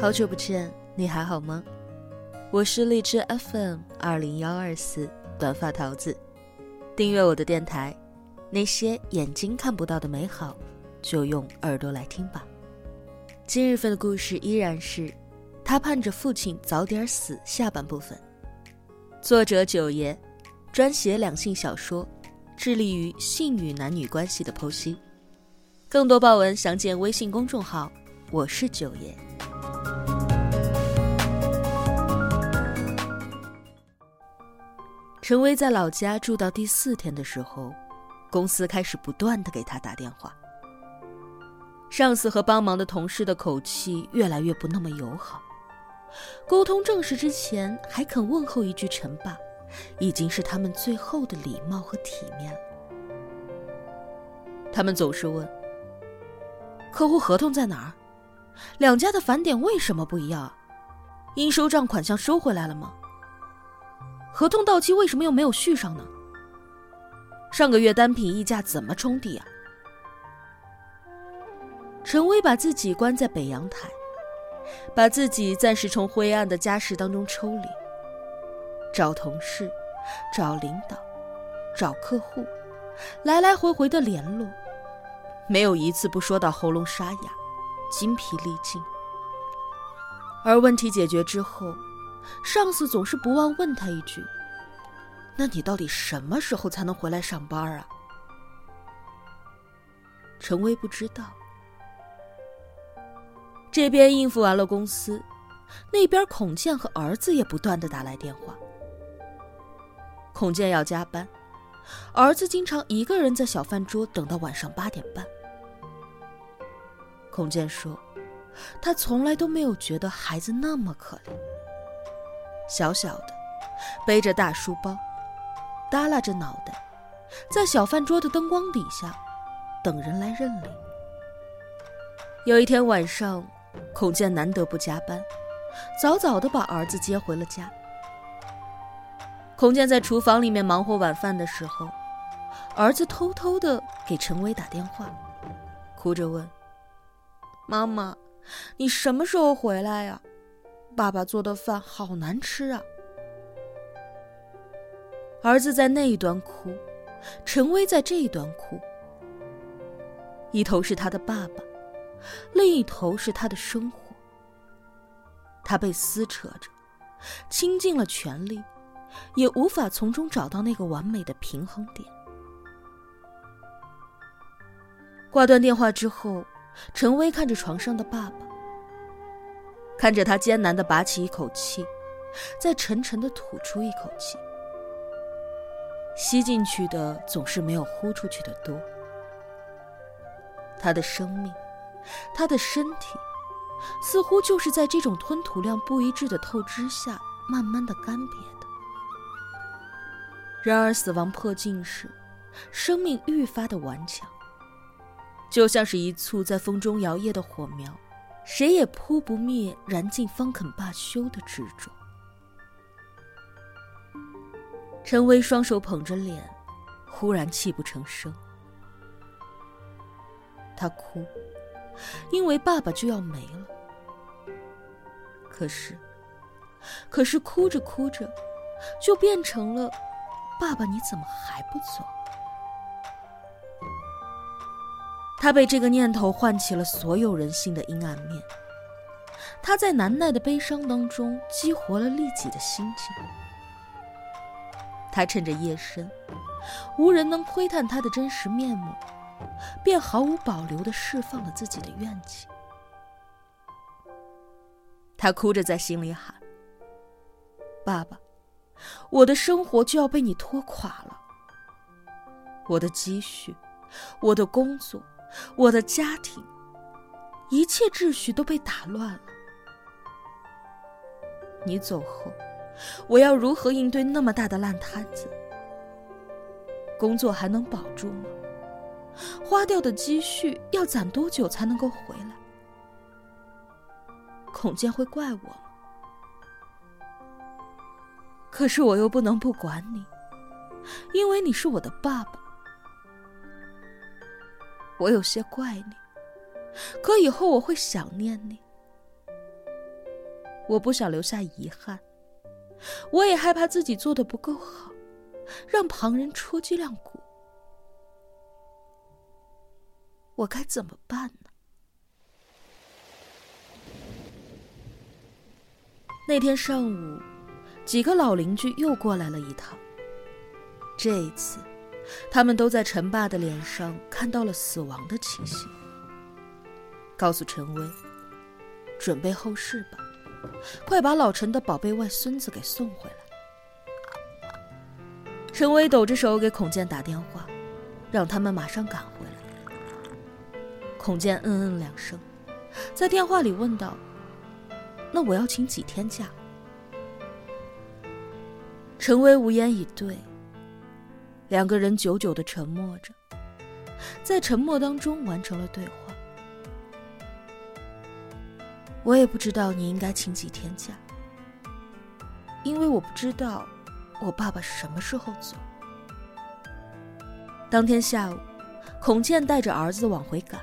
好久不见，你还好吗？我是荔枝 FM 二零幺二四短发桃子，订阅我的电台。那些眼睛看不到的美好，就用耳朵来听吧。今日份的故事依然是他盼着父亲早点死下半部分。作者九爷，专写两性小说，致力于性与男女关系的剖析。更多爆文详见微信公众号。我是九爷。陈威在老家住到第四天的时候。公司开始不断的给他打电话，上司和帮忙的同事的口气越来越不那么友好。沟通正事之前还肯问候一句“陈爸”，已经是他们最后的礼貌和体面了。他们总是问：“客户合同在哪儿？两家的返点为什么不一样？应收账款项收回来了吗？合同到期为什么又没有续上呢？”上个月单品溢价怎么冲抵啊？陈威把自己关在北阳台，把自己暂时从灰暗的家事当中抽离，找同事，找领导，找客户，来来回回的联络，没有一次不说到喉咙沙哑，筋疲力尽。而问题解决之后，上司总是不忘问他一句。那你到底什么时候才能回来上班啊？陈威不知道。这边应付完了公司，那边孔健和儿子也不断的打来电话。孔健要加班，儿子经常一个人在小饭桌等到晚上八点半。孔健说，他从来都没有觉得孩子那么可怜，小小的，背着大书包。耷拉着脑袋，在小饭桌的灯光底下等人来认领。有一天晚上，孔健难得不加班，早早的把儿子接回了家。孔健在厨房里面忙活晚饭的时候，儿子偷偷的给陈伟打电话，哭着问：“妈妈，你什么时候回来呀？爸爸做的饭好难吃啊！”儿子在那一端哭，陈威在这一端哭。一头是他的爸爸，另一头是他的生活。他被撕扯着，倾尽了全力，也无法从中找到那个完美的平衡点。挂断电话之后，陈威看着床上的爸爸，看着他艰难的拔起一口气，再沉沉的吐出一口气。吸进去的总是没有呼出去的多。他的生命，他的身体，似乎就是在这种吞吐量不一致的透支下，慢慢的干瘪的。然而，死亡迫近时，生命愈发的顽强，就像是一簇在风中摇曳的火苗，谁也扑不灭，燃尽方肯罢休的执着。陈威双手捧着脸，忽然泣不成声。他哭，因为爸爸就要没了。可是，可是哭着哭着，就变成了“爸爸，你怎么还不走？”他被这个念头唤起了所有人性的阴暗面。他在难耐的悲伤当中激活了利己的心情。他趁着夜深，无人能窥探他的真实面目，便毫无保留的释放了自己的怨气。他哭着在心里喊：“爸爸，我的生活就要被你拖垮了，我的积蓄，我的工作，我的家庭，一切秩序都被打乱了。你走后。”我要如何应对那么大的烂摊子？工作还能保住吗？花掉的积蓄要攒多久才能够回来？孔健会怪我？可是我又不能不管你，因为你是我的爸爸。我有些怪你，可以后我会想念你。我不想留下遗憾，我也害怕自己做的不够好，让旁人戳脊梁骨。我该怎么办呢？那天上午，几个老邻居又过来了一趟。这一次，他们都在陈爸的脸上看到了死亡的气息，告诉陈威：“准备后事吧。”快把老陈的宝贝外孙子给送回来！陈威抖着手给孔健打电话，让他们马上赶回来。孔健嗯嗯两声，在电话里问道：“那我要请几天假？”陈威无言以对。两个人久久的沉默着，在沉默当中完成了对话。我也不知道你应该请几天假，因为我不知道我爸爸什么时候走。当天下午，孔健带着儿子往回赶，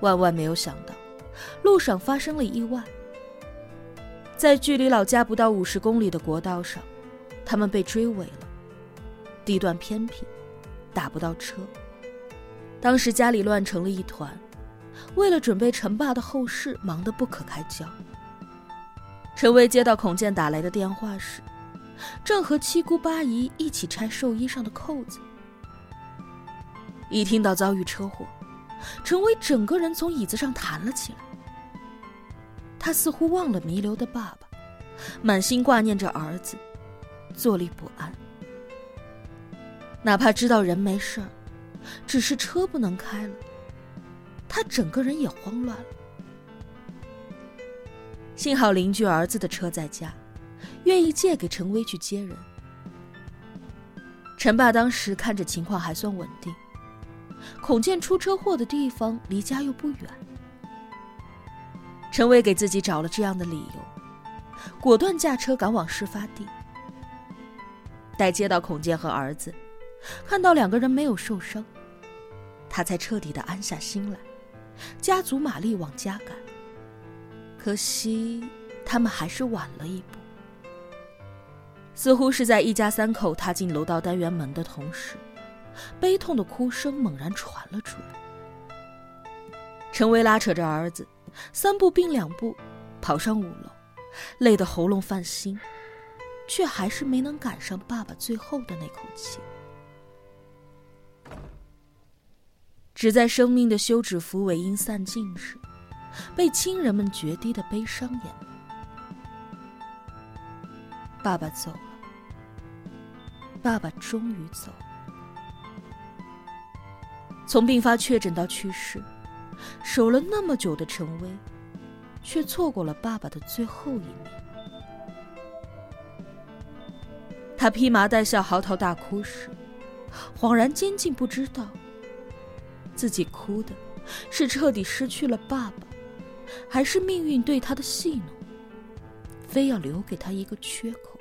万万没有想到，路上发生了意外。在距离老家不到五十公里的国道上，他们被追尾了，地段偏僻，打不到车。当时家里乱成了一团。为了准备陈爸的后事，忙得不可开交。陈威接到孔健打来的电话时，正和七姑八姨一起拆寿衣上的扣子。一听到遭遇车祸，陈威整个人从椅子上弹了起来。他似乎忘了弥留的爸爸，满心挂念着儿子，坐立不安。哪怕知道人没事儿，只是车不能开了。他整个人也慌乱了。幸好邻居儿子的车在家，愿意借给陈威去接人。陈爸当时看着情况还算稳定，孔健出车祸的地方离家又不远。陈威给自己找了这样的理由，果断驾车赶往事发地。待接到孔健和儿子，看到两个人没有受伤，他才彻底的安下心来。加足马力往家赶，可惜他们还是晚了一步。似乎是在一家三口踏进楼道单元门的同时，悲痛的哭声猛然传了出来。陈威拉扯着儿子，三步并两步跑上五楼，累得喉咙泛腥，却还是没能赶上爸爸最后的那口气。只在生命的休止符尾音散尽时，被亲人们决堤的悲伤掩埋。爸爸走了，爸爸终于走了。从病发确诊到去世，守了那么久的陈威，却错过了爸爸的最后一面。他披麻戴孝、嚎啕大哭时，恍然间竟不知道。自己哭的，是彻底失去了爸爸，还是命运对他的戏弄，非要留给他一个缺口？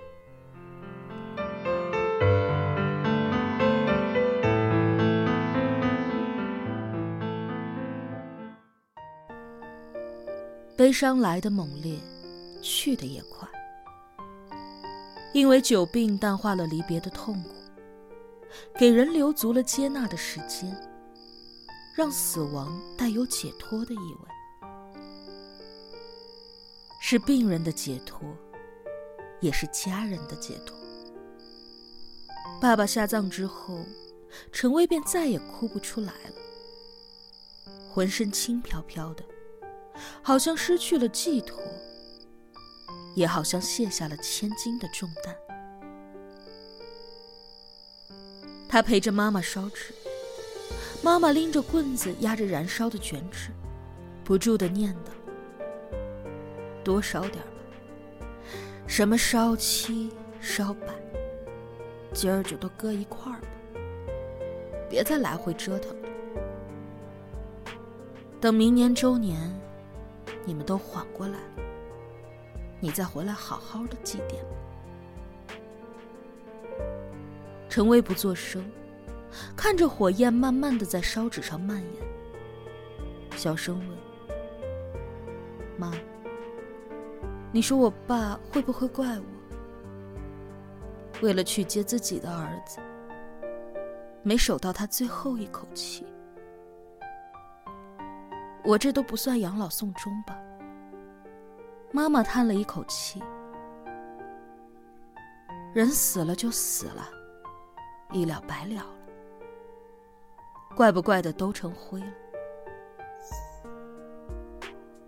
悲伤来的猛烈，去的也快，因为久病淡化了离别的痛苦，给人留足了接纳的时间。让死亡带有解脱的意味，是病人的解脱，也是家人的解脱。爸爸下葬之后，陈威便再也哭不出来了，浑身轻飘飘的，好像失去了寄托，也好像卸下了千斤的重担。他陪着妈妈烧纸。妈妈拎着棍子压着燃烧的卷纸，不住的念叨：“多烧点吧，什么烧七、烧百，今儿就都搁一块儿吧，别再来回折腾了。等明年周年，你们都缓过来了，你再回来好好的祭奠。”陈威不作声。看着火焰慢慢的在烧纸上蔓延，小声问：“妈，你说我爸会不会怪我？为了去接自己的儿子，没守到他最后一口气。我这都不算养老送终吧？妈妈叹了一口气。人死了就死了，一了百了。怪不怪的都成灰了。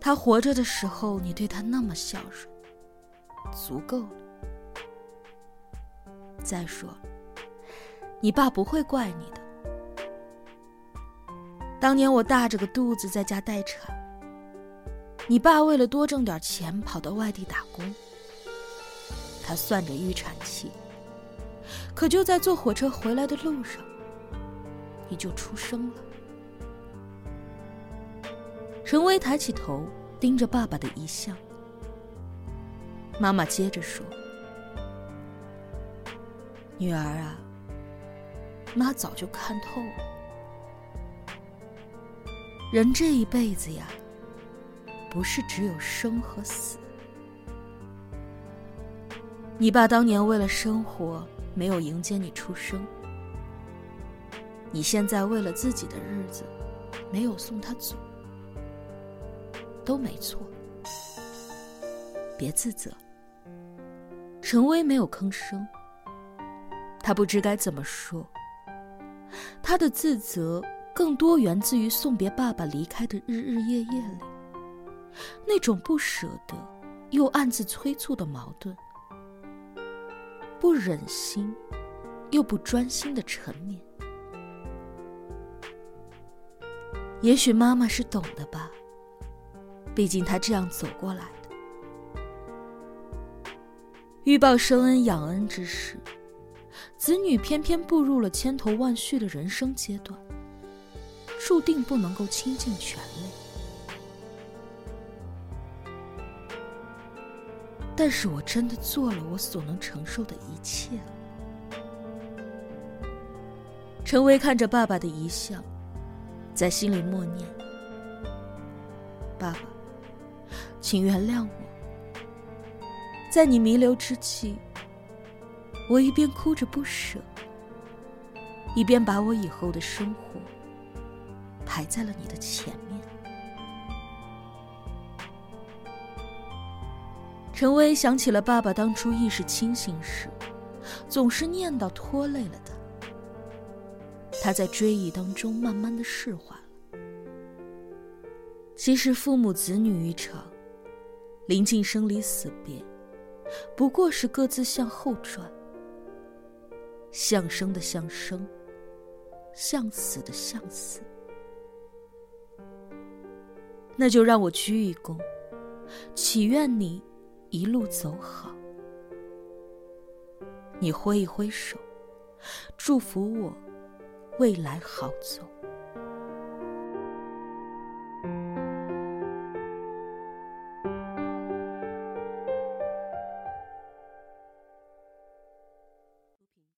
他活着的时候，你对他那么孝顺，足够了。再说，你爸不会怪你的。当年我大着个肚子在家待产，你爸为了多挣点钱跑到外地打工。他算着预产期，可就在坐火车回来的路上，你就出生了。陈薇抬起头，盯着爸爸的遗像。妈妈接着说：“女儿啊，妈早就看透了，人这一辈子呀，不是只有生和死。你爸当年为了生活，没有迎接你出生；你现在为了自己的日子，没有送他走。”都没错，别自责。陈薇没有吭声，他不知该怎么说。他的自责更多源自于送别爸爸离开的日日夜夜里，那种不舍得又暗自催促的矛盾，不忍心又不专心的沉湎。也许妈妈是懂的吧。毕竟他这样走过来的，欲报生恩养恩之时，子女偏偏步入了千头万绪的人生阶段，注定不能够倾尽全力。但是我真的做了我所能承受的一切。陈薇看着爸爸的遗像，在心里默念：“爸爸。”请原谅我，在你弥留之际，我一边哭着不舍，一边把我以后的生活排在了你的前面。陈薇想起了爸爸当初意识清醒时，总是念叨拖累了他，他在追忆当中慢慢的释怀了。其实父母子女一场。临近生离死别，不过是各自向后转，向生的向生，向死的向死。那就让我鞠一躬，祈愿你一路走好。你挥一挥手，祝福我未来好走。